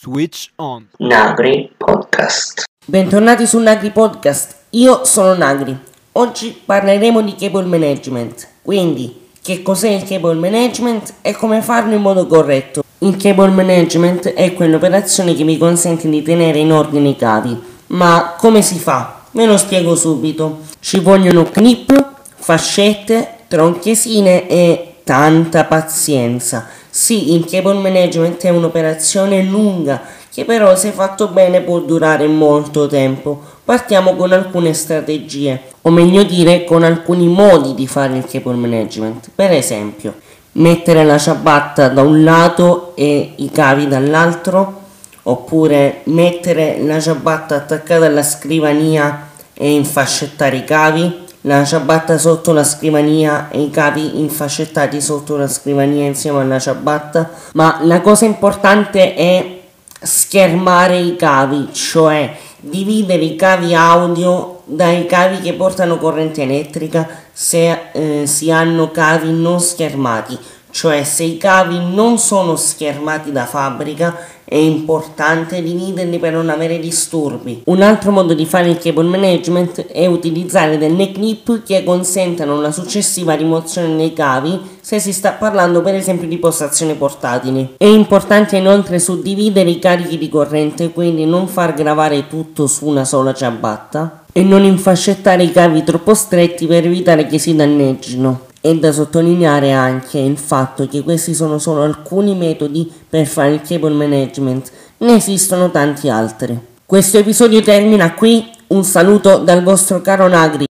Switch on. Nagri Podcast. Bentornati su Nagri Podcast, io sono Nagri. Oggi parleremo di cable management, quindi che cos'è il cable management e come farlo in modo corretto. Il cable management è quell'operazione che mi consente di tenere in ordine i cavi, ma come si fa? Ve lo spiego subito. Ci vogliono clip, fascette, tronchesine e tanta pazienza. Sì, il cable management è un'operazione lunga che però se fatto bene può durare molto tempo. Partiamo con alcune strategie, o meglio dire con alcuni modi di fare il cable management. Per esempio, mettere la ciabatta da un lato e i cavi dall'altro, oppure mettere la ciabatta attaccata alla scrivania e infascettare i cavi, la ciabatta sotto la scrivania e i cavi infascettati sotto la scrivania insieme alla ciabatta, ma la cosa importante è schermare i cavi, cioè dividere i cavi audio dai cavi che portano corrente elettrica se eh, si hanno cavi non schermati, cioè se i cavi non sono schermati da fabbrica è importante dividerli per non avere disturbi. Un altro modo di fare il cable management è utilizzare delle clip che consentano la successiva rimozione dei cavi se si sta parlando per esempio di postazioni portatili. È importante inoltre suddividere i carichi di corrente, quindi non far gravare tutto su una sola ciabatta e non infascettare i cavi troppo stretti per evitare che si danneggino. È da sottolineare anche il fatto che questi sono solo alcuni metodi per fare il cable management, ne esistono tanti altri. Questo episodio termina qui, un saluto dal vostro caro Nagri.